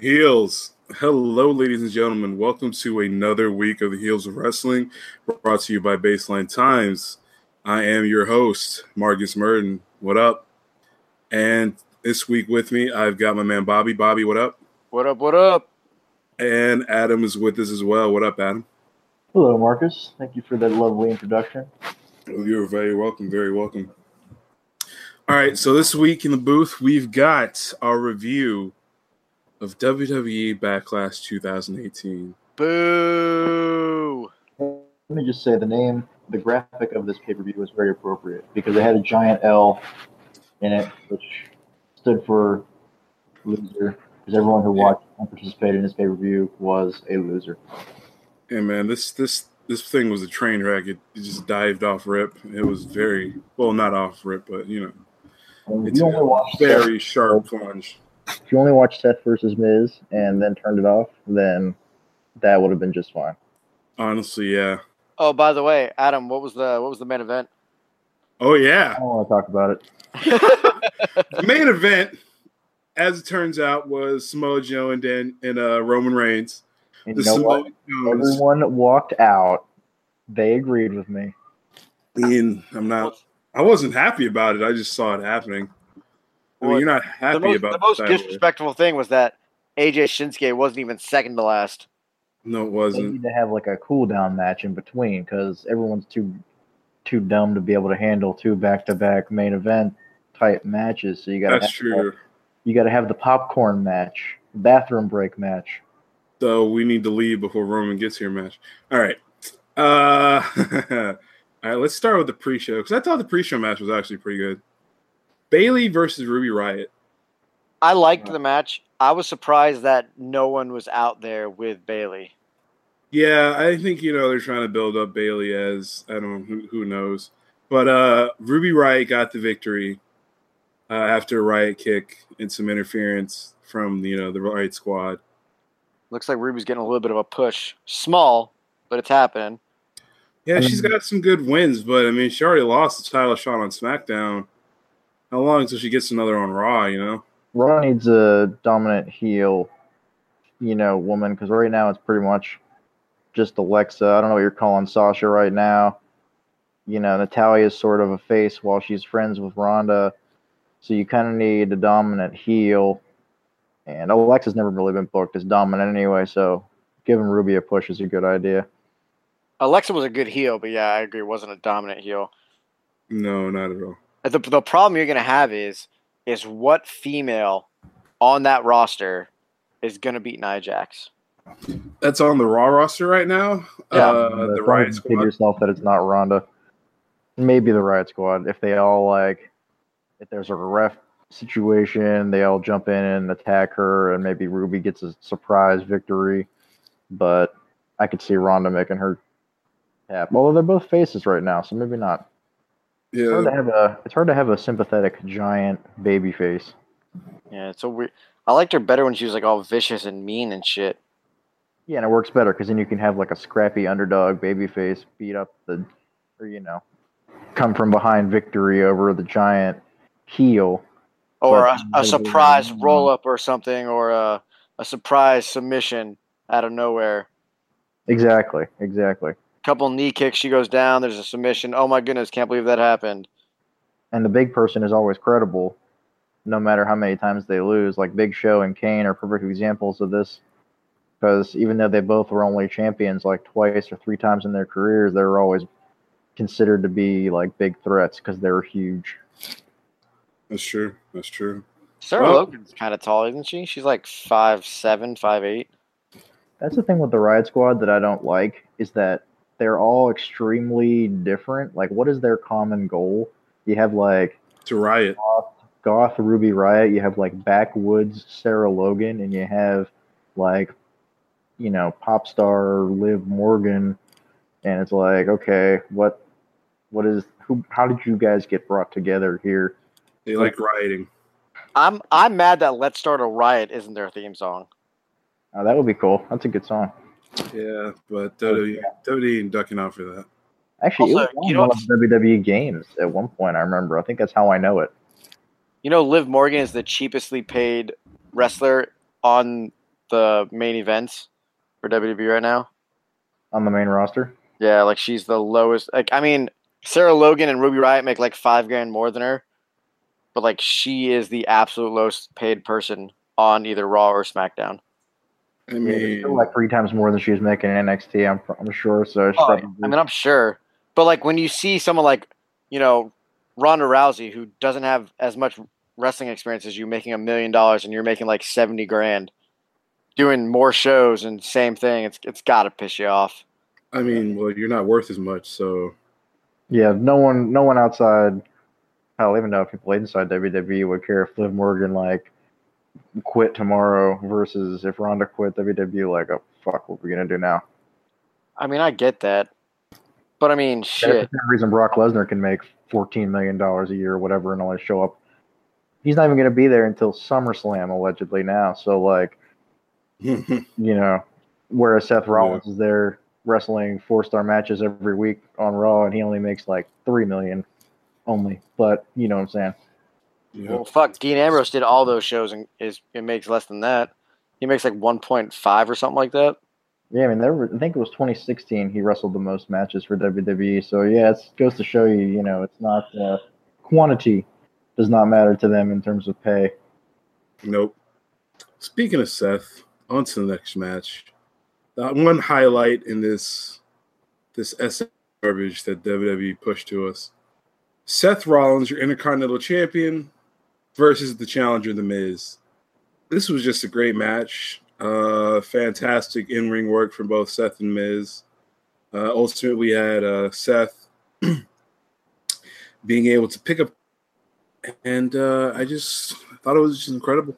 Heels. Hello, ladies and gentlemen. Welcome to another week of the Heels of Wrestling, brought to you by Baseline Times. I am your host, Marcus Merton. What up? And this week with me, I've got my man Bobby. Bobby, what up? What up? What up? And Adam is with us as well. What up, Adam? Hello, Marcus. Thank you for that lovely introduction. Oh, you're very welcome. Very welcome. All right. So this week in the booth, we've got our review of WWE Backlash 2018. Boo! Let me just say the name, the graphic of this pay per view was very appropriate because it had a giant L in it, which stood for loser. Because everyone who watched and participated in this pay per view was a loser. Yeah, man, this this this thing was a train wreck. It, it just dived off rip. It was very well, not off rip, but you know, And if it's you a watched very Seth, sharp plunge. If you only watched Seth versus Miz and then turned it off, then that would have been just fine. Honestly, yeah. Oh, by the way, Adam, what was the what was the main event? Oh yeah, I don't want to talk about it. The main event, as it turns out, was Samoa Joe and Dan and uh, Roman Reigns. And The you? Samoa Joes. Everyone walked out. They agreed with me. I mean, I'm not. I wasn't happy about it. I just saw it happening. I mean, Well, you're not the happy most, about the most disrespectful thing was that AJ Shinsuke wasn't even second to last. No, it wasn't. need to have like a cool down match in between because everyone's too too dumb to be able to handle two back to back main event type matches. So you got That's have, true. You got to have the popcorn match, bathroom break match. So we need to leave before Roman gets here, match. All right. Uh, all right. Let's start with the pre-show because I thought the pre-show match was actually pretty good. Bayley versus Ruby Riott. I liked Right. the match. I was surprised that no one was out there with Bayley. Yeah, I think you know they're trying to build up Bayley as I don't know who, who knows, but uh, Ruby Riott got the victory uh, after a Riott kick and some interference from you know the Riott Squad. Looks like Ruby's getting a little bit of a push. Small, but it's happening. Yeah, she's got some good wins, but I mean, she already lost the title shot on SmackDown. How long until she gets another on Raw? You know. Raw needs a dominant heel, you know, woman because right now it's pretty much just Alexa. I don't know what you're calling Sasha right now. You know, Natalya's sort of a face while she's friends with Ronda. So you kind of need a dominant heel. And Alexa's never really been booked as dominant anyway, so giving Ruby a push is a good idea. Alexa was a good heel, but yeah, I agree, wasn't a dominant heel. No, not at all. The, the problem you're gonna have is is what female on that roster is gonna beat Nia Jax. That's on the Raw roster right now. Yeah. uh, But the don't Riot kid Squad. yourself that it's not Ronda. Maybe the Riott Squad. If they all like, if there's a ref situation, they all jump in and attack her, and maybe Ruby gets a surprise victory. But I could see Ronda making her tap. Although they're both faces right now, so maybe not. It's hard to have a. It's hard to have a sympathetic giant baby face. Yeah, it's a weird. I liked her better when she was like all vicious and mean and shit. Yeah, and it works better because then you can have like a scrappy underdog baby face beat up the, or you know, come from behind victory over the giant heel. Or a, a surprise roll up or something, or a, a surprise submission out of nowhere. Exactly, exactly. Couple knee kicks, she goes down. There's a submission. Oh my goodness, can't believe that happened. And the big person is always credible, no matter how many times they lose. Like Big Show and Kane are perfect examples of this. Because even though they both were only champions like twice or three times in their careers, they were always considered to be like big threats because they were huge. that's true. That's true. Sarah Well- Logan's kind of tall, isn't she? She's like five seven, five eight. That's the thing with the Riott Squad that I don't like is that they're all extremely different. Like, what is their common goal? You have like To Riot. Goth, Goth Ruby Riott, you have like Backwoods Sarah Logan, and you have like, you know, pop star Liv Morgan, and it's like, okay, what, what is who? How did you guys get brought together here? They like rioting. I'm I'm mad that Let's Start a Riot isn't their theme song. Oh, that would be cool. That's a good song. Yeah, but oh, WWE, WWE ain't ducking out for that. Actually, Also, it was you know one of WWE games at one point. I remember. I think that's how I know it. You know, Liv Morgan is the cheapestly paid wrestler on the main events for WWE right now. on the main roster. Yeah, like she's the lowest. Like I mean, Sarah Logan and Ruby Riott make like five grand more than her, but like she is the absolute lowest paid person on either Raw or SmackDown. I mean, still like three times more than she was making in NXT. I'm, I'm sure. So Oh, probably, I mean, I'm sure, but like when you see someone like you know Ronda Rousey who doesn't have as much wrestling experience as you, making a million dollars and you're making like seventy grand, doing more shows and same thing, it's it's got to piss you off. I mean, well, you're not worth as much, so yeah, no one, no one outside. Hell, even know if people inside WWE would care if Liv Morgan like quit tomorrow versus if Ronda quit WWE. Like, oh fuck, what are we gonna do now? I mean, I get that, but I mean, That's shit. the reason Brock Lesnar can make fourteen million dollars a year or whatever and only show up. He's not even gonna be there until SummerSlam allegedly now. So like, you know, whereas Seth Rollins is there wrestling four star matches every week on Raw, and he only makes like three million only. But you know what I'm saying? Yeah. Well, fuck, Dean Ambrose did all those shows and is it makes less than that. He makes like one point five or something like that. Yeah, I mean, there were, I think it was 2016 he wrestled the most matches for WWE. So yeah, it goes to show you, you know, it's not uh, quantity does not matter to them in terms of pay. Nope. Speaking of Seth, on to the next match. Uh, one highlight in this this SM garbage that WWE pushed to us: Seth Rollins, your Intercontinental Champion, versus the challenger, The Miz. This was just a great match. Uh, fantastic in-ring work from both Seth and Miz. Uh, ultimately, we had uh, Seth being able to pick up, and uh, I just thought it was just incredible.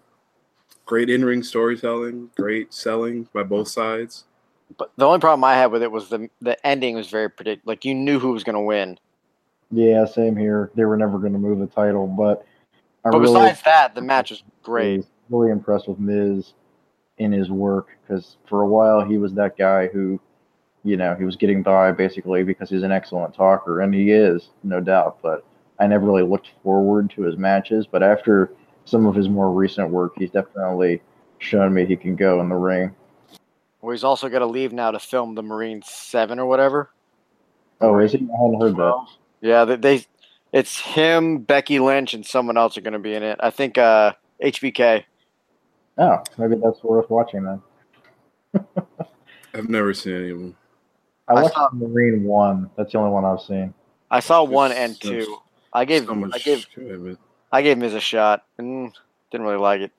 Great in-ring storytelling, great selling by both sides. But the only problem I had with it was the the ending was very predict. Like you knew who was going to win. Yeah, same here. They were never going to move the title, but I But really besides that, the match was great. really impressed with Miz in his work because for a while he was that guy who, you know, he was getting by basically because he's an excellent talker, and he is, no doubt. But I never really looked forward to his matches. But after some of his more recent work, he's definitely shown me he can go in the ring. Well, he's also got to leave now to film the Marine Seven or whatever. Oh, is he? I hadn't heard that. Yeah, they, they it's him, Becky Lynch, and someone else are going to be in it. I think uh, HBK. Oh, maybe that's worth watching then. I've never seen any of them. I I watched saw- Marine One. That's the only one I've seen. I saw one and so- two. I gave so I gave commitment. I gave Miz a shot and didn't really like it.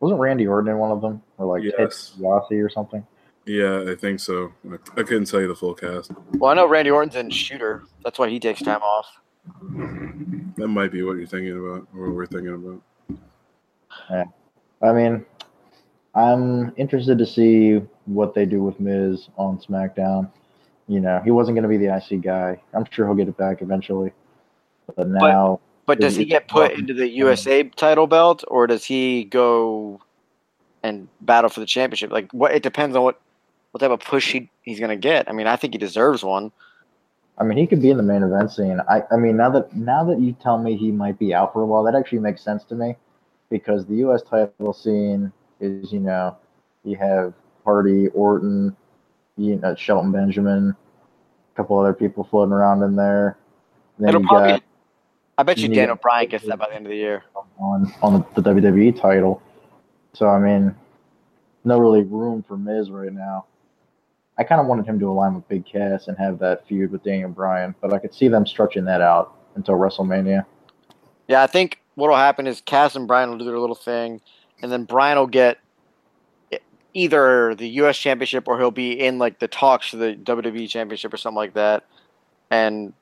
Wasn't Randy Orton in one of them, or like Ted Yes. DiBiase or something? Yeah, I think so. I, I couldn't tell you the full cast. Well, I know Randy Orton's in Shooter. That's why he takes time off. That might be what you're thinking about, or what we're thinking about. Yeah. I mean, I'm interested to see what they do with Miz on SmackDown. You know, he wasn't going to be the IC guy. I'm sure he'll get it back eventually. But now, But does he get put into the USA title belt, or does he go and battle for the championship? Like, what? It depends on what what type of push he, he's going to get. I mean, I think he deserves one. I mean, he could be in the main event scene. I, I mean, now that now that you tell me he might be out for a while, that actually makes sense to me, because the U.S. title scene is, you know, you have Hardy, Orton, you know, Shelton Benjamin, a couple other people floating around in there. Then It'll you probably. got I bet you you Daniel Bryan gets that by the end of the year. on on the WWE title. So I mean, no really room for Miz right now. I kind of wanted him to align with Big Cass and have that feud with Daniel Bryan, but I could see them stretching that out until WrestleMania. Yeah, I think what'll happen is Cass and Bryan will do their little thing, and then Bryan will get either the U.S. Championship or he'll be in like the talks for the WWE Championship or something like that. And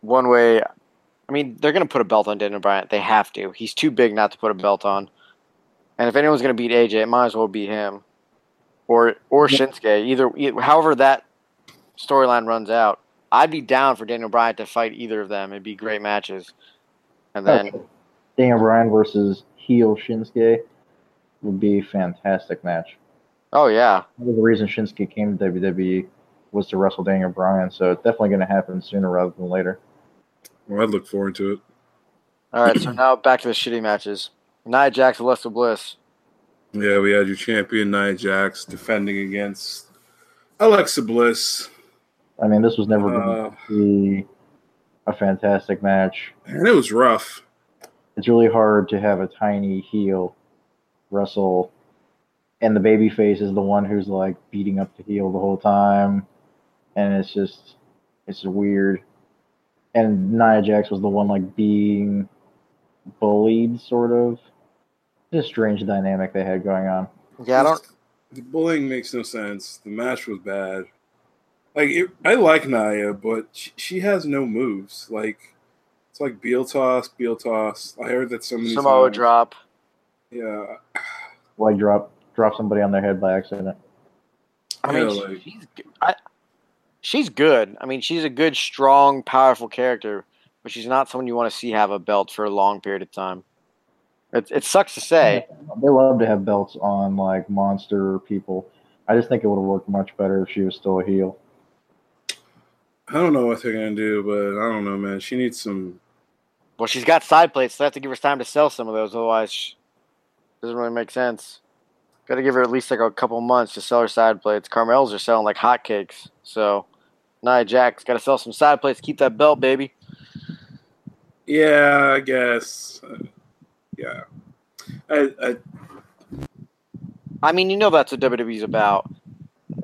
one way, I mean, they're gonna put a belt on Daniel Bryan. They have to. He's too big not to put a belt on. And if anyone's gonna beat AJ, it might as well be him, or or Shinsuke. Either, however that storyline runs out, I'd be down for Daniel Bryan to fight either of them. It'd be great matches. And then. Okay. Daniel Bryan versus heel Shinsuke would be a fantastic match. Oh yeah, One of the reason Shinsuke came to WWE was to wrestle Daniel Bryan, so it's definitely going to happen sooner rather than later. Well, I'd look forward to it. All right, so now back to the shitty matches. Nia Jax, Alexa Bliss. Yeah, we had your champion Nia Jax defending against Alexa Bliss. I mean, this was never Uh, going to be a fantastic match. and it was rough. It's really hard to have a tiny heel wrestle, and the babyface is the one who's like beating up the heel the whole time, and it's just it's weird. And Nia Jax was the one like being bullied, sort of. Just strange dynamic they had going on. Yeah, I don't. The bullying makes no sense. The match was bad. Like it, I like Nia, but she, she has no moves. Like it's like Biel toss, Biel toss. I heard that so many Samoa times. drop. Yeah, Like drop drop somebody on their head by accident. I mean, Yeah, like- she's g- I, she's good. I mean, she's a good, strong, powerful character, but she's not someone you want to see have a belt for a long period of time. It, it sucks to say. They love to have belts on like monster people. I just think it would have worked much better if she was still a heel. I don't know what they're gonna do, but I don't know, man. She needs some. Well, she's got side plates, so they have to give her time to sell some of those. Otherwise, sh- doesn't really make sense. Got to give her at least like a couple months to sell her side plates. Carmel's are selling like hotcakes, so Nia Jax got to sell some side plates. Keep that belt, baby. Yeah, I guess. Uh, yeah, I, I I mean, you know that's what WWE's about.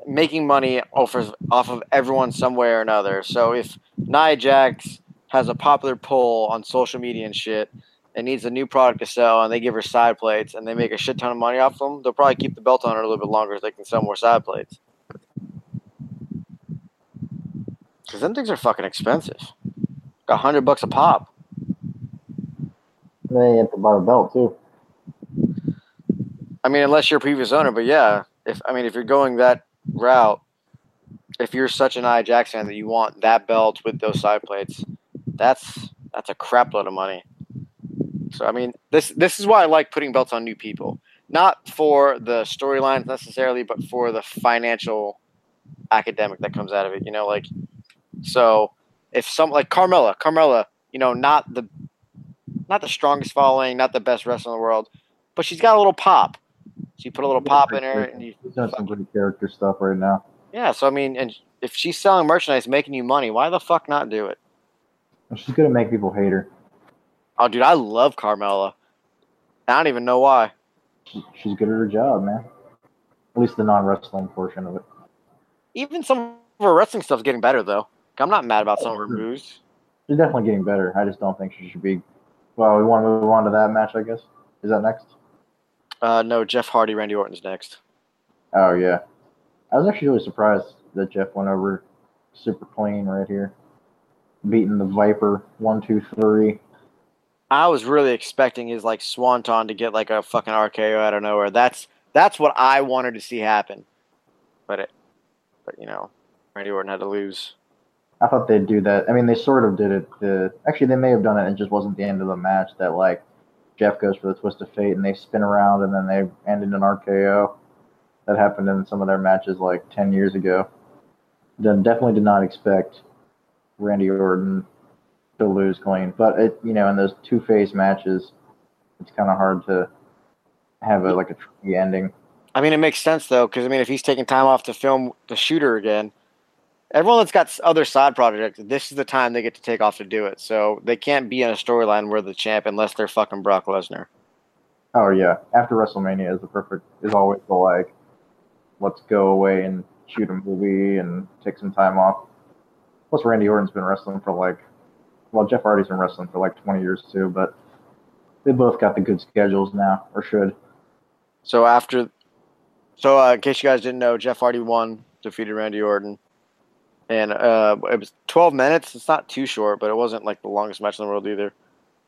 Making money off of, off of everyone some way or another. So if Nia Jax has a popular poll on social media and shit and needs a new product to sell and they give her side plates and they make a shit ton of money off them, they'll probably keep the belt on her a little bit longer so they can sell more side plates. Because them things are fucking expensive. Got 100 bucks a pop. They have to buy a belt too. I mean, unless you're a previous owner, but yeah, if I mean, if you're going that route, if you're such an Nia Jax fan that you want that belt with those side plates, that's that's a crap load of money. So I mean, this this is why I like putting belts on new people, not for the storylines necessarily, but for the financial academic that comes out of it. You know, like so if some like Carmella, Carmella, you know, not the not the strongest following, not the best wrestler in the world, but she's got a little pop. So you put a little pop in her, and you She's doing some great character stuff right now. yeah. So I mean, and if she's selling merchandise, making you money, why the fuck not do it? She's gonna make people hate her. Oh, dude, I love Carmella. I don't even know why. She- She's good at her job, man. At least the non-wrestling portion of it. Even some of her wrestling stuff's getting better though. I'm not mad about some of her moves. She's definitely getting better. I just don't think she should be. Well, we want to move on to that match, I guess. Is that next? Uh, no, Jeff Hardy, Randy Orton's next. Oh yeah. I was actually really surprised that Jeff went over super clean right here, beating the Viper one, two, three. I was really expecting his like swanton to get like a fucking RKO out of nowhere. That's that's what I wanted to see happen. But it, but you know, Randy Orton had to lose. I thought they'd do that. I mean, they sort of did it. The, actually, they may have done it. and It just wasn't the end of the match. That like Jeff goes for the twist of fate and they spin around and then they end in an RKO. That happened in some of their matches like ten years ago. Then definitely did not expect Randy Orton to lose clean. But it, you know, in those two phase matches, it's kind of hard to have a like a tricky ending. I mean, it makes sense though, because I mean, if he's taking time off to film the shooter again, everyone that's got other side projects, this is the time they get to take off to do it. So they can't be in a storyline where the champ unless they're fucking Brock Lesnar. Oh yeah, after WrestleMania is the perfect is always the like, let's go away and shoot a movie and take some time off. Plus, Randy Orton's been wrestling for like, well, Jeff Hardy's been wrestling for like 20 years too, but they both got the good schedules now, or should. So after, so uh, in case you guys didn't know, Jeff Hardy won, defeated Randy Orton, and uh, it was 12 minutes. It's not too short, but it wasn't like the longest match in the world either.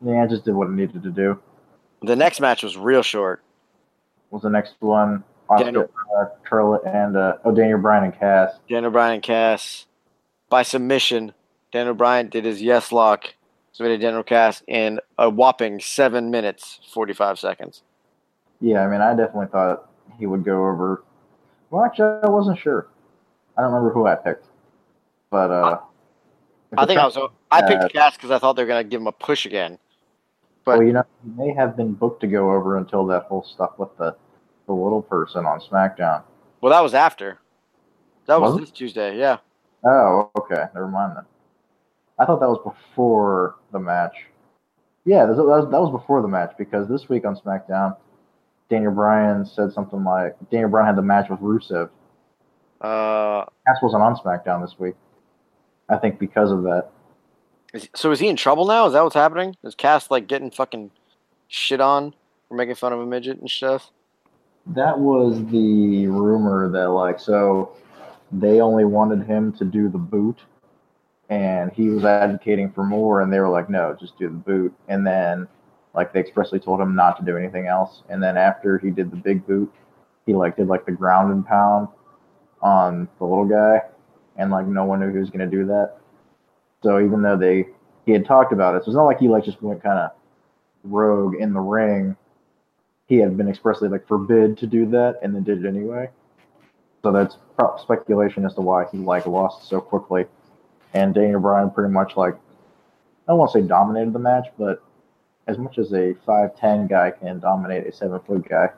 Yeah, it just did what it needed to do. The next match was real short. Was the next one Oscar, Daniel- uh, and uh, oh Daniel Bryan and Cass. Daniel Bryan and Cass by submission. Daniel Bryan did his yes lock, submitted Daniel Cass in a whopping seven minutes forty five seconds. Yeah, I mean, I definitely thought he would go over. Well, actually, I wasn't sure. I don't remember who I picked, but uh, if I think I was I picked Cass because I thought they were gonna give him a push again. but- well, you know, he may have been booked to go over until that whole stuff with the the little person on SmackDown. Well, that was after. That was, Was this Tuesday. Yeah. Oh, okay. Never mind then. I thought that was before the match. Yeah, that was, that was before the match because this week on SmackDown, Daniel Bryan said something like Daniel Bryan had the match with Rusev. Uh, Cass wasn't on SmackDown this week. I think because of that. is, so is he in trouble now? Is that what's happening? Is Cass like getting fucking shit on for making fun of a midget and stuff? That was the rumor that like so they only wanted him to do the boot and he was advocating for more and they were like no just do the boot and then like they expressly told him not to do anything else and then after he did the big boot he like did like the ground and pound on the little guy and like no one knew he was going to do that so even though they he had talked about it so it's not like he like just went kind of rogue in the ring he had been expressly like forbid to do that and then did it anyway. So that's pro- speculation as to why he like lost so quickly. And Daniel Bryan pretty much like I don't want to say dominated the match, but as much as a five ten guy can dominate a seven foot guy,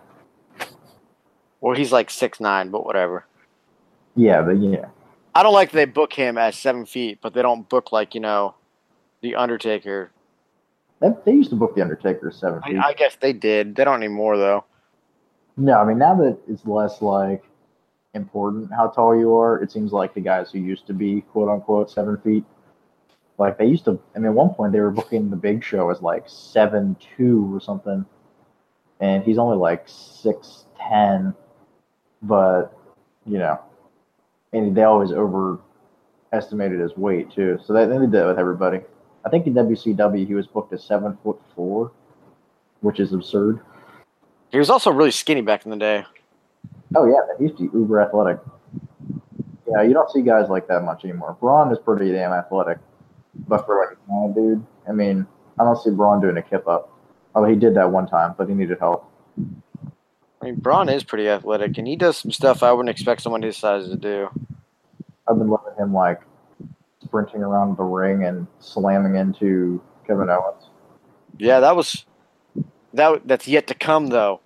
Well, he's like six nine, but whatever. yeah, but yeah, I don't like that they book him as seven feet, but they don't book like you know, the Undertaker. that, they used to book the Undertaker as seven feet. I, I guess they did. They don't anymore though. No, I mean now that it's less like important how tall you are, it seems like the guys who used to be quote unquote seven feet, like they used to. I mean, at one point they were booking the Big Show as like seven two or something, and he's only like six ten, but you know, and they always overestimated his weight too. So they, they did that with everybody. I think in WCW he was booked as seven foot four, which is absurd. He was also really skinny back in the day. Oh yeah, he used to be uber athletic. Yeah, you don't see guys like that much anymore. Braun is pretty damn athletic, but for like a small dude, I mean, I don't see Braun doing a kip up. Oh, he did that one time, but he needed help. I mean, Braun is pretty athletic, and he does some stuff I wouldn't expect someone his size to do. I've been loving him like sprinting around the ring and slamming into Kevin Owens. Yeah, that was that. That's yet to come, though.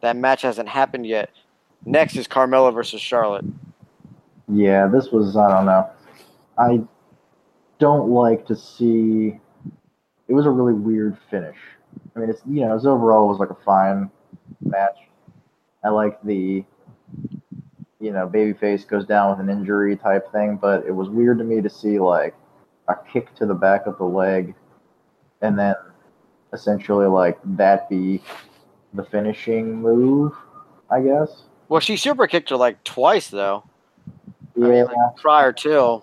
That match hasn't happened yet. Next is Carmella versus Charlotte. Yeah, this was I don't know. I don't like to see. It was a really weird finish. I mean, it's you know, it's overall it was like a fine match. I like the you know, babyface goes down with an injury type thing, but it was weird to me to see like a kick to the back of the leg, and then essentially like that be the finishing move. I guess. Well, she super kicked her like twice though. I Yeah. mean, like, prior to,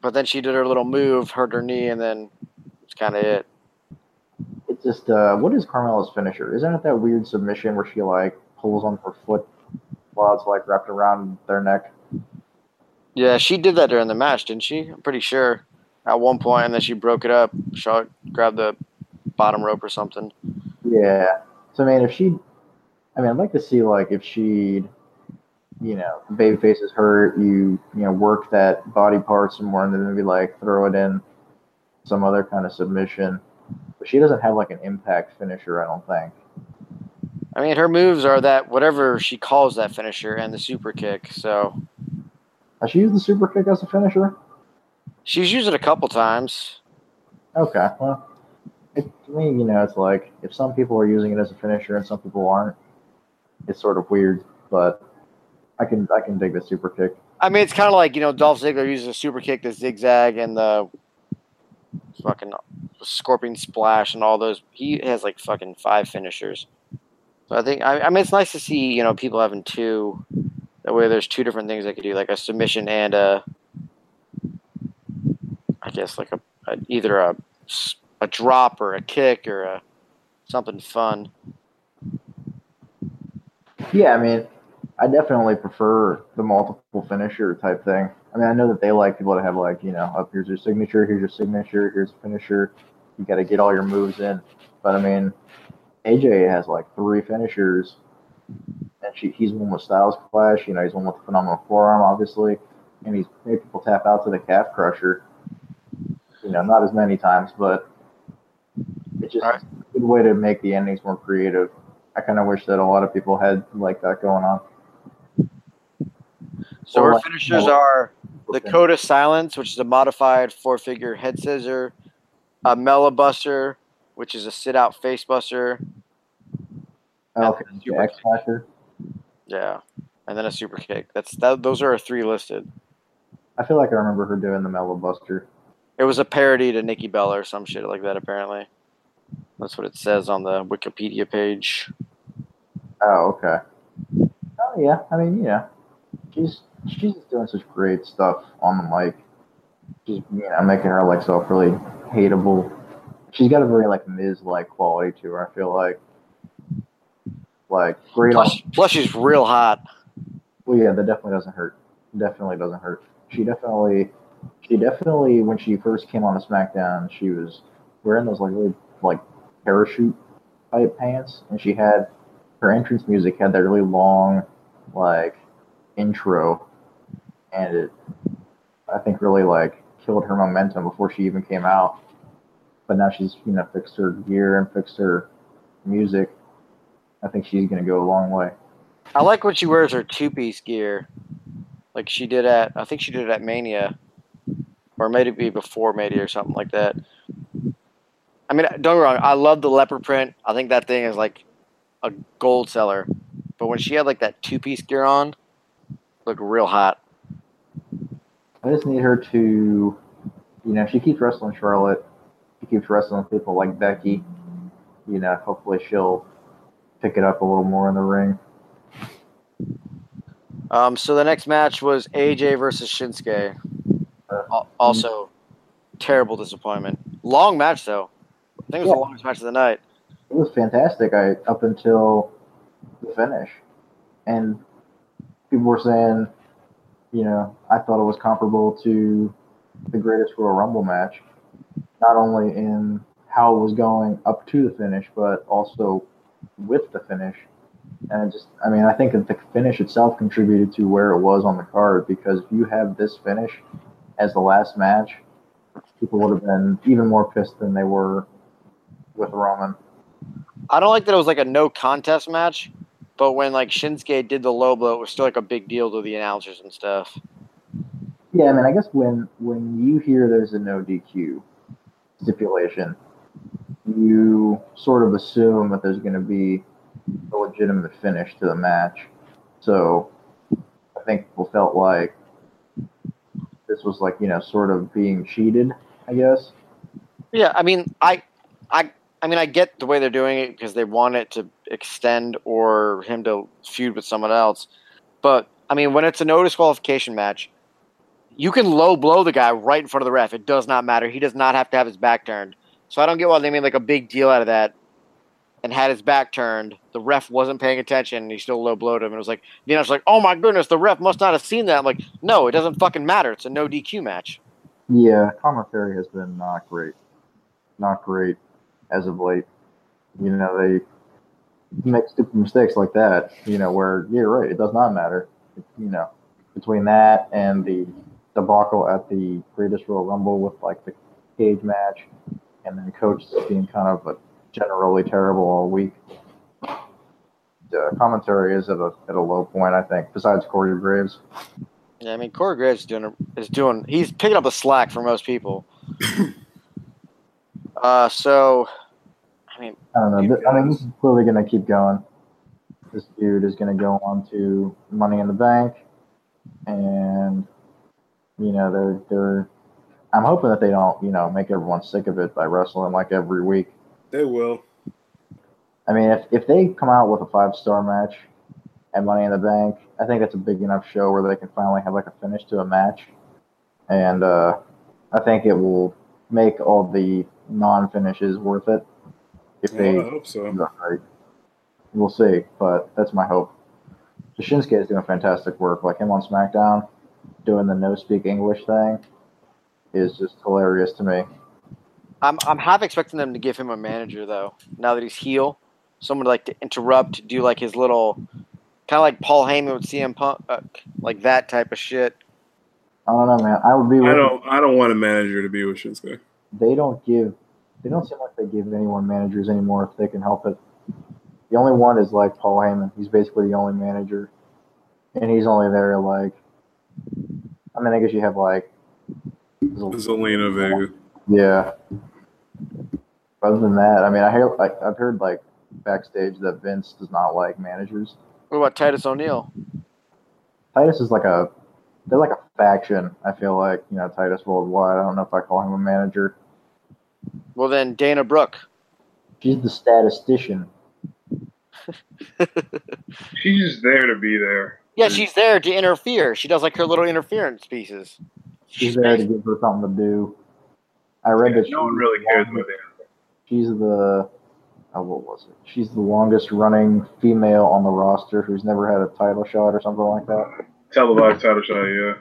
but then she did her little move, hurt her knee, and then it's kind of it. It's just uh, what is Carmella's finisher? Isn't it that weird submission where she like pulls on her foot while it's like wrapped around their neck? Yeah, she did that during the match, didn't she? I'm pretty sure. At one point, and then she broke it up. Charlotte grabbed the bottom rope or something. Yeah. So I mean, if she, I mean, I'd like to see like if she'd, you know, babyface is hurt, you you know work that body part some more, and then maybe like throw it in some other kind of submission. But she doesn't have like an impact finisher, I don't think. I mean, her moves are that whatever she calls that finisher and the super kick. So Has she used the super kick as a finisher? she's used it a couple times. Okay, well, it, to me, you know, it's like if some people are using it as a finisher and some people aren't, it's sort of weird. But I can I can dig the super kick. I mean, it's kind of like you know Dolph Ziggler uses a super kick, the zigzag, and the fucking scorpion splash, and all those. He has like fucking five finishers. So I think I, I mean it's nice to see you know people having two. That way, there's two different things they could do, like a submission and a. I guess like a, a either a a drop or a kick or a something fun. Yeah, I mean, I definitely prefer the multiple finisher type thing. I mean, I know that they like people to have like, you know, up here's your signature, here's your signature, here's a finisher. You got to get all your moves in. But I mean, AJ has like three finishers, and she he's one with Styles Clash. You know, he's one with the phenomenal forearm, obviously, and he's made people tap out to the calf crusher. You know, not as many times, but it's just Right. a good way to make the endings more creative. I kind of wish that a lot of people had like that going on. So Or our like- finishers are the Code of Silence, which is a modified four-figure head scissor, a Buster, which is a sit-out face buster, Oh, okay, and the super X. Factor. yeah, and then a super kick. That's that. Those are our three listed. I feel like I remember her doing the Mellow Buster. It was a parody to Nikki Bella or some shit like that. Apparently, that's what it says on the Wikipedia page. Oh, okay. Oh yeah, I mean, yeah, she's she's doing such great stuff on the mic. She's you know making her like self really hateable. She's got a very like Miz like quality to her. I feel like like great on. Plus, plus she's real hot. Well, yeah, that definitely doesn't hurt. Definitely doesn't hurt. She definitely, she definitely when she first came on the SmackDown, she was wearing those like really like parachute type pants, and she had her entrance music had that really long like intro, and it I think really like killed her momentum before she even came out. But now she's you know fixed her gear and fixed her music. I think she's gonna go a long way. I like when she wears her two-piece gear, like she did at I think she did it at Mania, or maybe before Mania or something like that. I mean, don't get me wrong. I love the leopard print. I think that thing is like a gold seller. But when she had like that two-piece gear on, looked real hot. I just need her to, you know, she keeps wrestling Charlotte. Keeps wrestling people like Becky. You know, hopefully she'll pick it up a little more in the ring. Um, so the next match was AJ versus Shinsuke. Al- Also, terrible disappointment. Long match though. I think it was Yeah. the longest match of the night. It was fantastic. I up until the finish, and people were saying, you know, I thought it was comparable to the greatest Royal Rumble match, not only in how it was going up to the finish, but also with the finish. And just, I mean, I think that the finish itself contributed to where it was on the card because if you have this finish as the last match, people would have been even more pissed than they were with Roman. I don't like that it was like a no contest match, but when like Shinsuke did the low blow, it was still like a big deal to the announcers and stuff. Yeah, I mean, I guess when when you hear there's a no DQ stipulation, you sort of assume that there's going to be a legitimate finish to the match. So I think people felt like this was like you know sort of being cheated. I guess. Yeah, I mean, I, I, I mean, I get the way they're doing it because they want it to extend or him to feud with someone else. But I mean, when it's a no disqualification match, you can low blow the guy right in front of the ref. It does not matter. He does not have to have his back turned. So I don't get why they made like a big deal out of that and had his back turned. The ref wasn't paying attention. And he still low blowed him. And it was like, you know, it's like, oh my goodness, the ref must not have seen that. I'm like, no, it doesn't fucking matter. It's a no DQ match. Yeah, commentary has been not great, not great as of late. You know they make stupid mistakes like that. You know where you're right, it does not matter. You know between that and the debacle at the Greatest Royal Rumble with like the cage match, and then Coach being kind of a generally terrible all week. The commentary is at a at a low point, I think. Besides Corey Graves, Yeah, I mean Corey Graves is doing is doing he's picking up the slack for most people. uh, so I mean, I don't know. I mean, this is clearly going to keep going. This dude is going to go on to Money in the Bank, and you know they're they're. I'm hoping that they don't you know make everyone sick of it by wrestling like every week. They will. I mean, if if they come out with a five star match at Money in the Bank, I think that's a big enough show where they can finally have like a finish to a match, and uh, I think it will make all the non finishes worth it if they. Well, I hope so. Right. We'll see, but that's my hope. Shinsuke is doing fantastic work. Like him on SmackDown, doing the no speak English thing, is just hilarious to me. I'm I'm half expecting them to give him a manager though. Now that he's heel, someone like to interrupt, do like his little, kind of like Paul Heyman with CM Punk, uh, like that type of shit. I don't know, man. I would be. I don't. I don't want a manager to be with Shinsuke. They don't give. They don't seem like they give anyone managers anymore if they can help it. The only one is like Paul Heyman. He's basically the only manager, and he's only there like. I mean, I guess you have like. Zelina Vega. Yeah. Other than that, I mean, I hear like I've heard like backstage that Vince does not like managers. What about Titus O'Neil? Titus is like a they're like a faction. I feel like you know Titus Worldwide. I don't know if I call him a manager. Well, then Dana Brooke. She's the statistician. She's just there to be there. Yeah, she's there to interfere. She does like her little interference pieces. She's there to give her something to do. I read that. No one really cares about that. She's the. Oh, what was it? She's the longest running female on the roster who's never had a title shot or something like that. Televised title shot, yeah.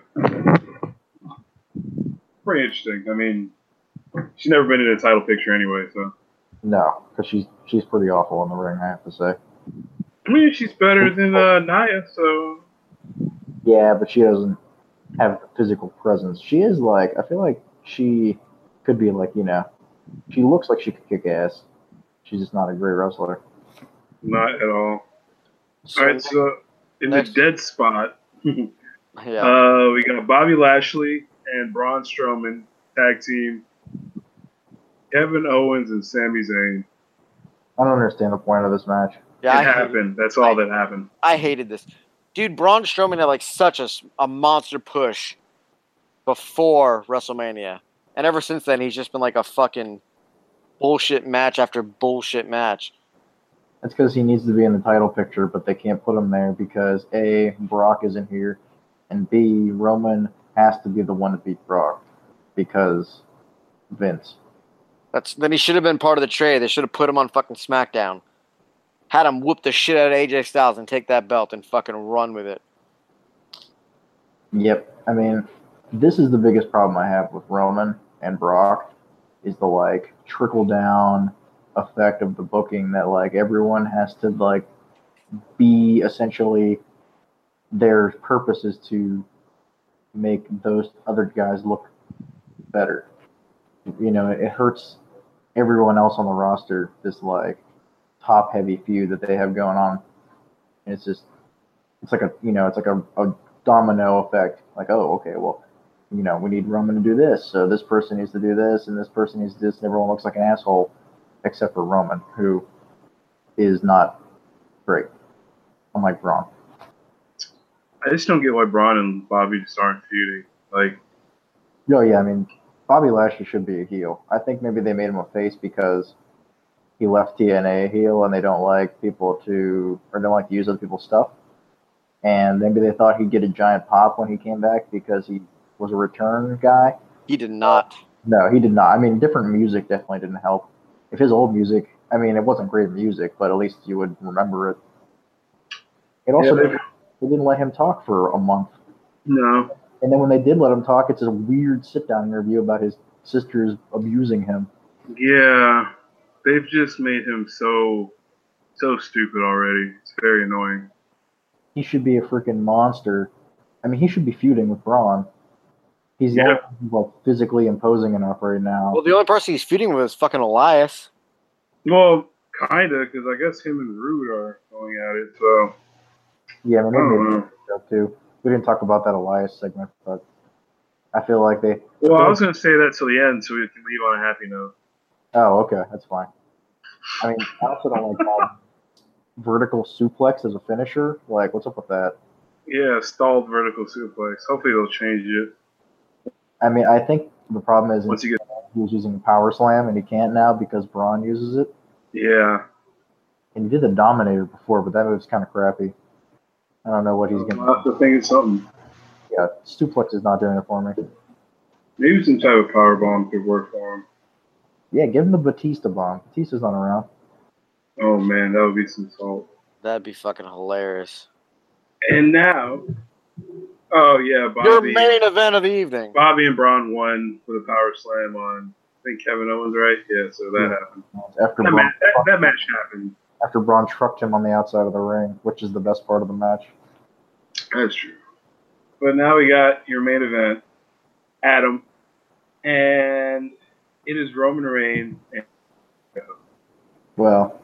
Pretty interesting. I mean, she's never been in a title picture anyway, so. No, because she's she's pretty awful in the ring. I have to say. I mean, she's better than uh, Nia, so. Yeah, but she doesn't have the physical presence. She is like I feel like she could be like you know, she looks like she could kick ass. She's just not a great wrestler. Not at all. So, All right, so in next- the dead spot, yeah. uh, we got Bobby Lashley and Braun Strowman tag team. Kevin Owens and Sami Zayn. I don't understand the point of this match. yeah, I it hated, happened. That's all that happened. I hated this. Dude, Braun Strowman had like such a, a monster push before WrestleMania. And ever since then, he's just been like a fucking bullshit match after bullshit match. That's because he needs to be in the title picture, but they can't put him there because A, Brock isn't here, and B, Roman has to be the one to beat Brock because Vince. That's Then he should have been part of the trade. They should have put him on fucking SmackDown. Had him whoop the shit out of AJ Styles and take that belt and fucking run with it. Yep. I mean, this is the biggest problem I have with Roman and Brock is the like trickle down effect of the booking that like everyone has to like be essentially their purpose is to make those other guys look better. You know, it hurts everyone else on the roster, this like top heavy feud that they have going on. And it's just it's like a you know, it's like a, a domino effect. Like, oh, okay, well, you know, we need Roman to do this, so this person needs to do this, and this person needs to do this, and everyone looks like an asshole, except for Roman, who is not great, unlike Braun. I just don't get why Braun and Bobby just aren't feuding. Like, Oh yeah, I mean, Bobby Lashley should be a heel. I think maybe they made him a face because he left TNA heel, and they don't like people to, or don't like to use other people's stuff. And maybe they thought he'd get a giant pop when he came back because he was a return guy. He did not. No, he did not. I mean, different music definitely didn't help. If his old music, I mean, it wasn't great music, but at least you would remember it. It also Yeah, they- didn't, they didn't let him talk for a month, no. and then when they did let him talk, it's a weird sit-down interview about his sisters abusing him. Yeah. They've just made him so, so stupid already. It's very annoying. He should be a freaking monster. I mean, he should be feuding with Braun. He's the Yeah. only one who's, like physically imposing enough right now. Well, the only person he's feuding with is fucking Elias. Well, kinda, because I guess him and Roode are going at it. So yeah, I mean, I don't know. too. We didn't talk about that Elias segment, but I feel like they. Well, I was gonna say that till the end, so we can leave on a happy note. Oh, okay, that's fine. I mean, I also don't like vertical suplex as a finisher. Like, what's up with that? Yeah, stalled vertical suplex. Hopefully they'll change it I mean, I think the problem is once you get. he was using a power slam and he can't now because Braun uses it. Yeah, And he did the Dominator before, but that move's kind of crappy. I don't know what he's I'll gonna. have to think of something. Yeah, suplex is not doing it for me. Maybe some type of power bomb could work for him. Yeah, give him the Batista bomb. Batista's not around. Oh man, that would be some salt. That'd be fucking hilarious. And now, oh yeah, Your Bobby, main event of the evening. Bobby and Braun won with a power slam on. I think Kevin Owens, right? Yeah, so that happened. After That, Braun, match, that, that match happened. after Braun trucked him on the outside of the ring, which is the best part of the match. That's true. But now we got your main event, Adam, and it is Roman Reigns. And Well,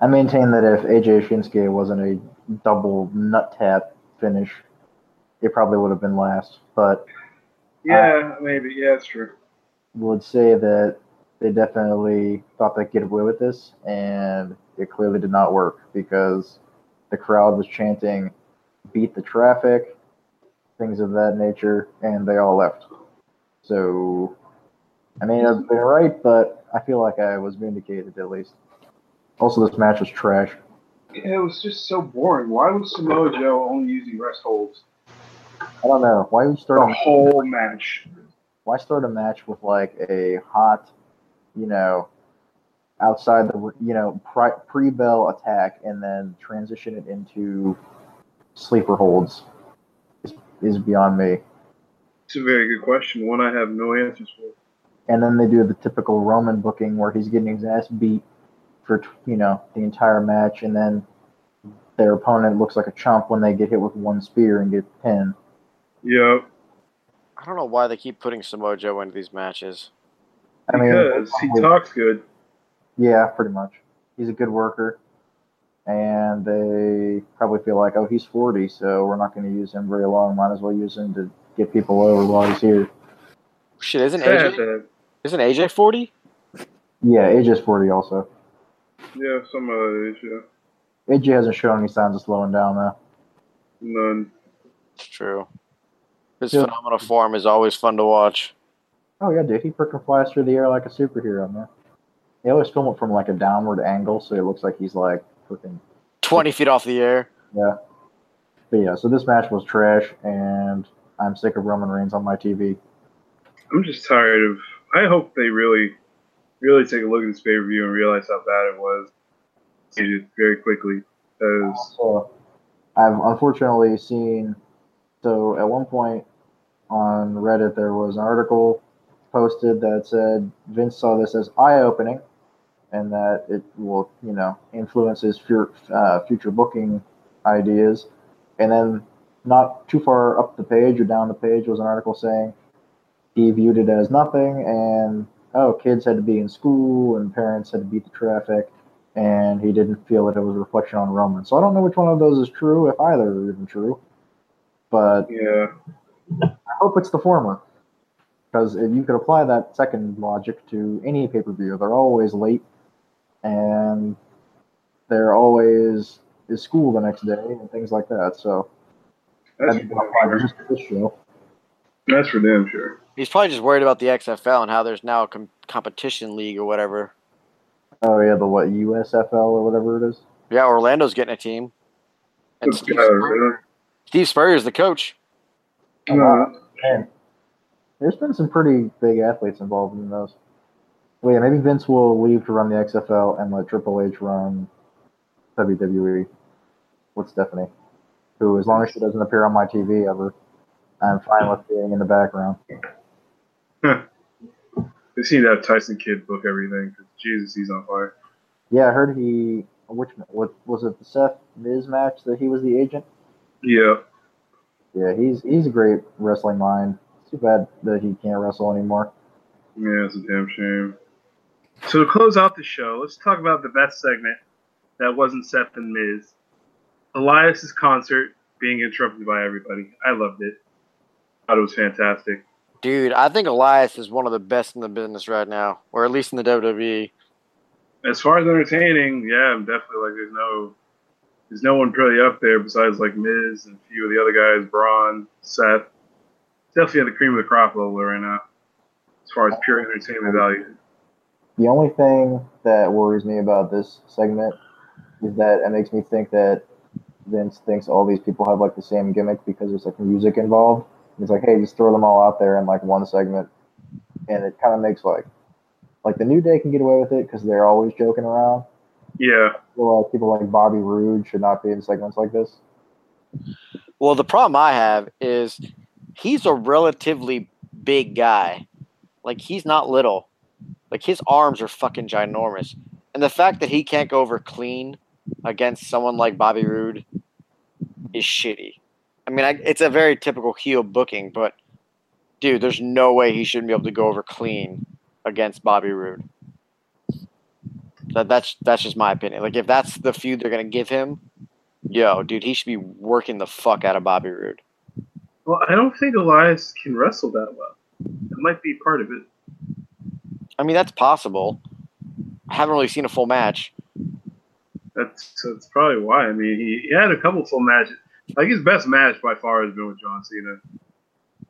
I maintain that if AJ Shinsuke wasn't a double nut tap finish, it probably would have been last. But Yeah, maybe. Yeah, it's true. would say that they definitely thought they'd get away with this, and it clearly did not work because the crowd was chanting, beat the traffic, things of that nature, and they all left. So, I mean, I've been right, but I feel like I was vindicated at least. Also, this match was trash. Yeah, it was just so boring. Why was Samoa Joe only using rest holds I don't know why would you start. the A, whole match? why start a match with like a hot, you know, outside the you know pre bell attack and then transition it into sleeper holds is, is beyond me. It's a very good question. One I have no answers for. And then they do the typical Roman booking where he's getting his ass beat for you know the entire match, and then their opponent looks like a chump when they get hit with one spear and get pinned. Yep. I don't know why they keep putting Samoa Joe into these matches. I mean, because he talks good. Yeah, pretty much. He's a good worker. And they probably feel like, oh, he's 40, so we're not going to use him very long. Might as well use him to get people over while he's here. Shit, isn't Sad AJ that, isn't AJ forty? Yeah, AJ's 40 also. yeah, some other issue. AJ hasn't shown any signs of slowing down, though. None. It's true. His Yeah. phenomenal form is always fun to watch. Oh, yeah, dude. He freaking flies through the air like a superhero, man. They always film it from like a downward angle, so it looks like he's like freaking. Twenty feet off the air. Yeah. But yeah, so this match was trash, and I'm sick of Roman Reigns on my TV. I'm just tired of. I hope they really, really take a look at this pay per view and realize how bad it was. Very quickly. Because I've unfortunately seen. So at one point on Reddit, there was an article posted that said Vince saw this as eye opening and that it will, you know, influence his fu- uh, future booking ideas. And then not too far up the page or down the page was an article saying he viewed it as nothing and oh, kids had to be in school and parents had to beat the traffic and he didn't feel that it was a reflection on Roman. So I don't know which one of those is true, if either are even true. But yeah, I hope it's the former. Because if you could apply that second logic to any pay per view, they're always late and they're always is school the next day and things like that. So that's that'd be for applied damn just this show. That's for damn sure. He's probably just worried about the XFL and how there's now a com- competition league or whatever. Oh yeah, the what USFL or whatever it is. Yeah, Orlando's getting a team. And Good Steve, God, Spurrier, really? Steve Spurrier's the coach. Wow. Man, there's been some pretty big athletes involved in those. Well, yeah, maybe Vince will leave to run the XFL and let Triple H run WWE with Stephanie, who, as long as she doesn't appear on my TV ever, I'm fine with being in the background. They seem to have Tyson Kidd book everything. 'cause Jesus, he's on fire. Yeah, I heard he. Which what was it? The Seth Miz match that he was the agent. Yeah. Yeah, he's he's a great wrestling mind. It's too bad that he can't wrestle anymore. Yeah, it's a damn shame. So to close out the show, let's talk about the best segment that wasn't Seth and Miz. Elias's concert being interrupted by everybody. I loved it. Thought it was fantastic. Dude, I think Elias is one of the best in the business right now, or at least in the. WWE. As far as entertaining, yeah, I'm definitely like there's no there's no one really up there besides like Miz and a few of the other guys, Braun, Seth. Definitely at the cream of the crop level right now. As far as pure entertainment value. The only thing that worries me about this segment is that it makes me think that Vince thinks all these people have like the same gimmick because there's like music involved. He's like, hey, just throw them all out there in like one segment, and it kind of makes like like the New Day can get away with it because they're always joking around. Yeah. Well, like people like Bobby Roode should not be in segments like this. Well, the problem I have is he's a relatively big guy. Like he's not little. Like his arms are fucking ginormous. And the fact that he can't go over clean against someone like Bobby Roode is shitty. I mean, I, it's a very typical heel booking, but dude, there's no way he shouldn't be able to go over clean against Bobby Roode. That that's that's just my opinion. Like if that's the feud they're gonna give him, yo, dude, he should be working the fuck out of Bobby Roode. Well, I don't think Elias can wrestle that well. That might be part of it. I mean, that's possible. I haven't really seen a full match. That's that's probably why. I mean, he, he had a couple full matches. Like his best match by far has been with John Cena,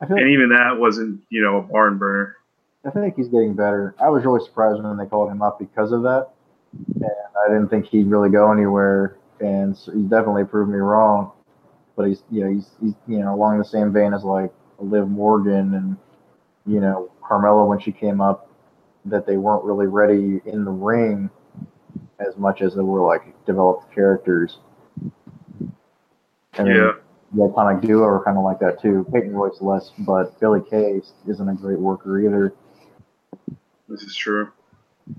and like, even that wasn't you know a barn burner. I think he's getting better. I was really surprised when they called him up because of that, and I didn't think he'd really go anywhere. And so he definitely proved me wrong. But he's, you know, he's, he's, you know, along the same vein as like Liv Morgan and, you know, Carmella when she came up, that they weren't really ready in the ring as much as they were like developed characters. And Yeah, the iconic duo are kind of like that too. Peyton Royce less, but Billie Kay isn't a great worker either. this is true.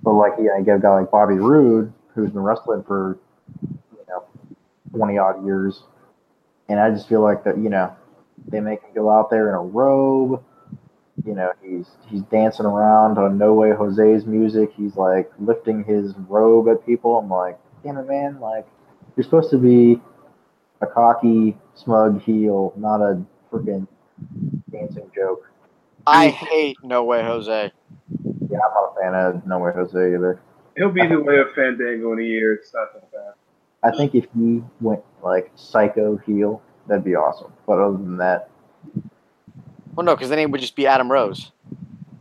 But like, yeah, you get a guy like Bobby Roode who's been wrestling for you know twenty odd years, and I just feel like that you know they make him go out there in a robe. You know, he's he's dancing around on No Way Jose's music. He's like lifting his robe at people. I'm like, damn it, man! Like, you're supposed to be a cocky, smug heel, not a freaking dancing joke. I hate No Way Jose. Yeah, I'm not a fan of No Way Jose either. He'll be the way of Fandango in a year. It's not that bad. I think if he went like psycho heel, that'd be awesome. But other than that, Well, no, because then it would just be Adam Rose.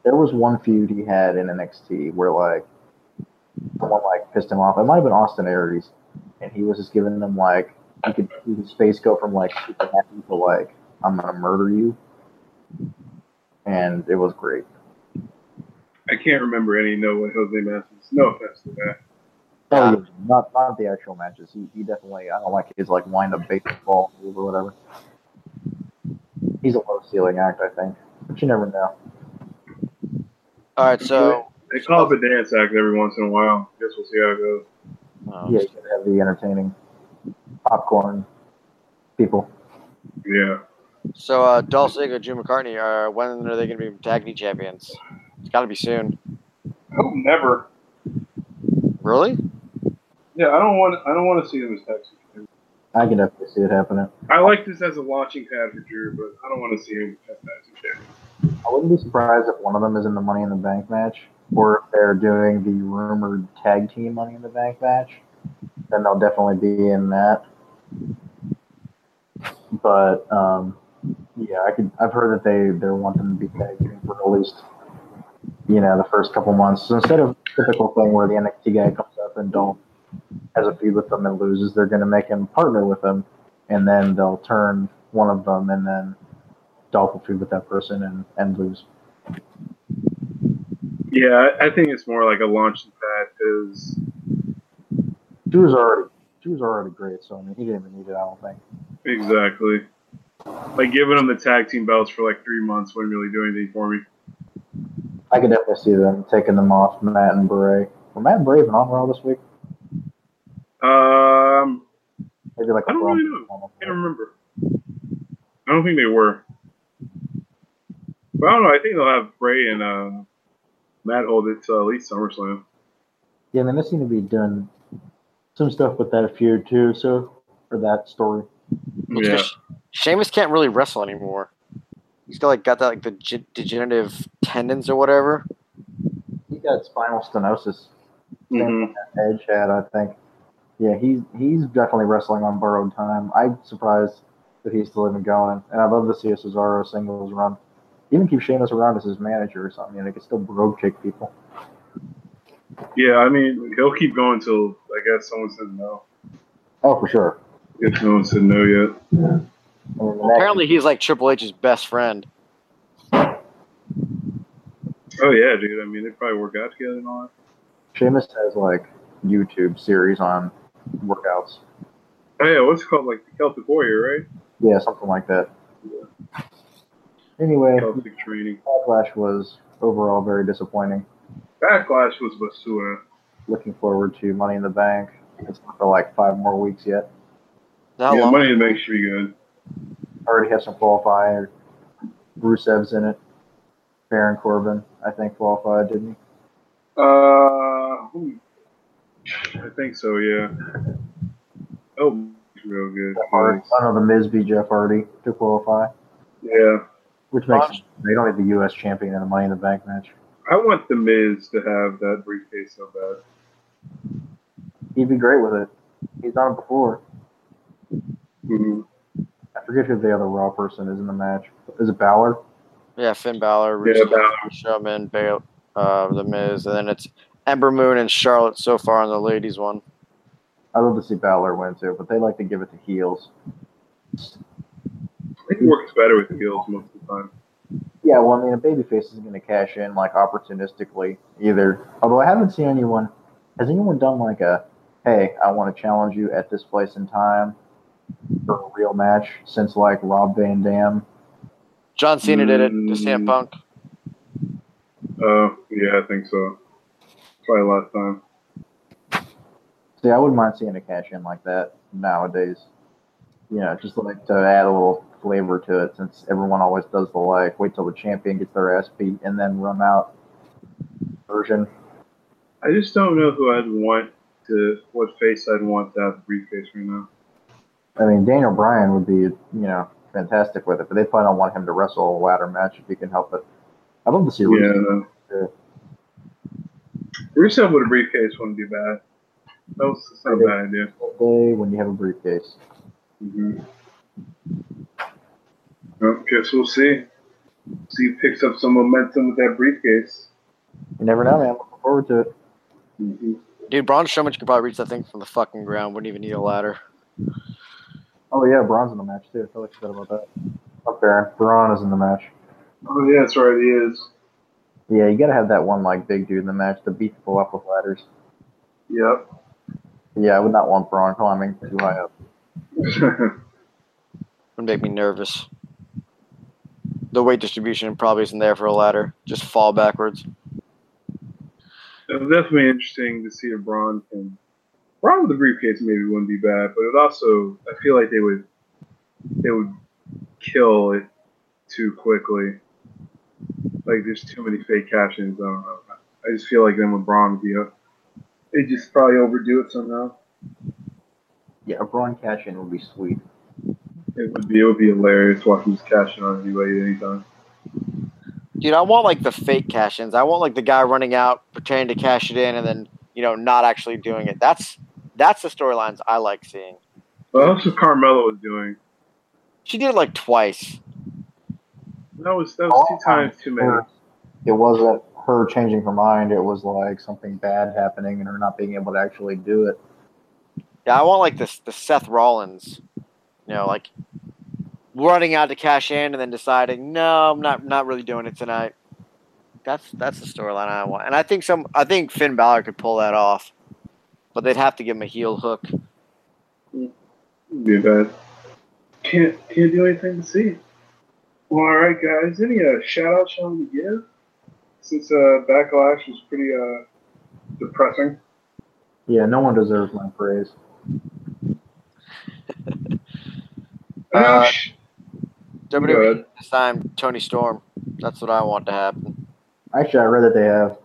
there was one feud he had in NXT where like someone like pissed him off. It might have been Austin Aries, and he was just giving them like you could see his face go from like super happy to like I'm gonna murder you, and it was great. I can't remember any No Way Jose matches. No offense to that. Oh, yeah, not not the actual matches. He, he definitely I don't like his like wind up baseball move or whatever. He's a low ceiling act, I think, but you never know. All right, so They call up a dance act every once in a while. Guess we'll see how it goes. um, Yeah, you gotta have the entertaining popcorn people. Yeah. so uh, Dolph Ziggler, Drew McIntyre, are when are they going to be tag team champions? It's got to be soon. I hope never. Really? Yeah, I don't want. I don't want to see them as tag team. I can definitely see it happening. I like this as a launching pad for Drew, but I don't want to see him as tag team champion. I wouldn't be surprised if one of them is in the Money in the Bank match, or if they're doing the rumored tag team Money in the Bank match. Then they'll definitely be in that. But um, yeah, I could. I've heard that they they're wanting to be tag team for at least you know the first couple months. So instead of typical thing where the NXT guy comes up and don't has a feud with them and loses, they're going to make him partner with them, and then they'll turn one of them, and then Dolph will feud with that person and and lose. Yeah, I think it's more like a launching pad because Drew's already Drew's already great, so I mean he didn't even need it. I don't think. exactly. Like giving him the tag team belts for like three months wouldn't really do anything for me. I could definitely see them taking them off Matt and Bray. Were Matt and Bray even on Raw this week? Um, Maybe like I a don't really know. I can't remember. I don't think they were. But I don't know. I think they'll have Bray and uh, Matt hold it to at least SummerSlam. Yeah, I mean they seem to be doing some stuff with that feud too. So for that story, Yeah. because Sheamus can't really wrestle anymore. He's got like got that like the ge- degenerative tendons or whatever. he got spinal stenosis. Same hmm Edge had, I think. Yeah, he's he's definitely wrestling on borrowed time. I'm surprised that he's still even going, and I'd love to see a Cesaro singles run. Even keep Sheamus around as his manager or something, and he could still road kick people. Yeah, I mean, he'll keep going till I guess someone says no. Oh, for sure. If guess no one said no yet. I mean, Apparently, he's like Triple H's best friend. Oh yeah, dude. I mean, they probably work out together and all that. Sheamus has like YouTube series on workouts. Oh yeah, what's it called? Like the Celtic Warrior, right? Yeah, something like that. Anyway, Celtic training. Backlash was overall very disappointing. Backlash was Basura. Looking forward to Money in the Bank. It's not for like five more weeks yet. How yeah, long? Money in the Bank should be good. Already have some qualifiers. Rusev's in it. Baron Corbin, I think, qualified, didn't he? Uh. I think so. Yeah. Oh, real good. Hardy. I know the Miz beat Jeff Hardy to qualify, Yeah. which makes sense. they don't have the U.S. champion in the Money in the Bank match. I want the Miz to have that briefcase so bad. He'd be great with it. He's done it before. Mhm. I forget who the other Raw person is in the match. Is it Balor? Yeah, Finn Balor, Yeah, Rusev, Balor. Strowman, Bale, uh, The Miz, and then it's Ember Moon and Charlotte so far on the ladies one. I'd love to see Balor win too, but they like to give it to heels. I think it works better with heels most of the time. Yeah, well, I mean, a babyface isn't going to cash in like opportunistically either. Although I haven't seen anyone. Has anyone done like a, hey, I want to challenge you at this place and time for a real match since like Rob Van Dam? John Cena did it to Sam CM Punk. Uh, yeah, I think so. Probably last time. See, I wouldn't mind seeing a cash in like that nowadays. You know, just like to add a little flavor to it since everyone always does the like, wait till the champion gets their ass beat and then run out version. I just don't know who I'd want to, what face I'd want to have the briefcase right now. I mean, Daniel Bryan would be, you know, fantastic with it, but they probably don't want him to wrestle a ladder match if he can help it. I'd love to see Yeah. Rusev. no. Rusev with a briefcase wouldn't be bad. That was not a bad idea. Day when you have a briefcase. Mm-hmm. Well, guess we'll see. See who picks up some momentum with that briefcase. You never know, man. Looking forward to it. Mm-hmm. Dude, Braun Strowman could probably reach that thing from the fucking ground. Wouldn't even need a ladder. Oh yeah, Braun's in the match too. I totally forgot about that. Up there, Braun is in the match. Oh yeah, that's right. He is. Yeah, you gotta have that one like big dude in the match to beat people up with ladders. Yep. Yeah, I would not want Braun climbing too high up. Would make me nervous. The weight distribution probably isn't there for a ladder. Just fall backwards. It was definitely interesting to see if Braun can. Braun with the briefcase maybe wouldn't be bad, but it also. I feel like they would. They would kill it too quickly. Like there's too many fake cash-ins. I don't know. I just feel like then with Braun would be a. They just probably overdo it somehow. Yeah, a Braun cash in would be sweet. It would be. It would be hilarious watching this cash in on anybody at any time. Dude, I want like the fake cash ins. I want like the guy running out, pretending to cash it in, and then you know not actually doing it. That's that's the storylines I like seeing. Well, that's what Carmella was doing. She did it like twice. That was that was two times too many. It wasn't her changing her mind. It was like something bad happening and her not being able to actually do it. Yeah, I want like this the Seth Rollins, you know, like running out to cash in and then deciding, no, I'm not not really doing it tonight. That's that's the storyline I want, and I think some I think Finn Balor could pull that off, but they'd have to give him a heel hook. Wouldn't be bad. Can't can't do anything to see. Well, all right, guys. Any uh, shout outs you want to give? Since uh, backlash was pretty uh, depressing. Yeah, no one deserves my praise. Uh, sh- WWE Good. this time Toni Storm. That's what I want to happen. Actually, I read that they have.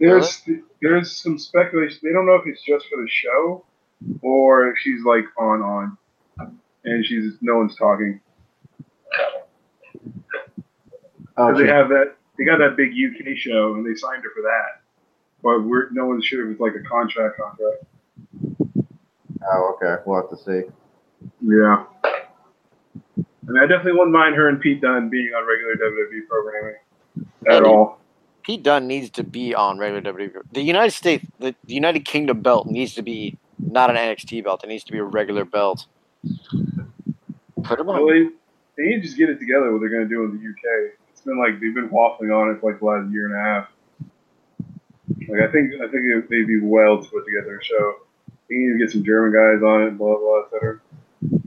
there's there's some speculation. They don't know if it's just for the show or if she's like on on, and she's no one's talking. Oh, 'Cause they have that they got that big UK show and they signed her for that. But we're no one's sure if it's like a contract contract. oh, okay. We'll have to see. Yeah. I mean, I definitely wouldn't mind her and Pete Dunne being on regular WWE programming at And- all. Pete Dunne needs to be on regular WWE. The United States, the, the United Kingdom belt needs to be not an NXT belt. It needs to be a regular belt. Put him on. they, they need to just get it together what they're going to do in the UK. It's been like they've been waffling on it for like the last year and a half. Like I think I think it, they'd be well to put together a show. They need to get some German guys on it, blah blah, etc.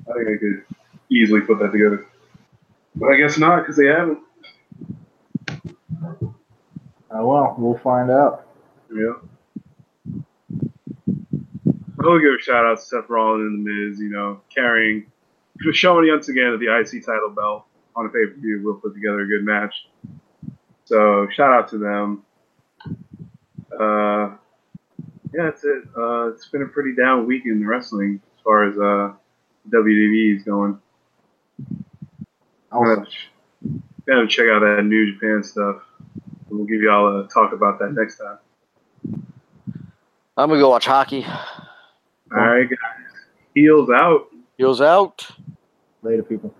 I think they could easily put that together. But I guess not because they haven't. Oh well, we'll find out. Yeah. I'll give a shout out to Seth Rollins and The Miz, you know, carrying, showing once again that the IC title belt on a pay per view will put together a good match. So shout out to them. Uh, yeah, that's it. Uh, it's been a pretty down week in wrestling as far as uh, WWE is going. Also, Gotta, ch- gotta check out that New Japan stuff. We'll give y'all a talk about that next time. I'm gonna go watch hockey. All right, guys. Heels out. Heels out. later, people.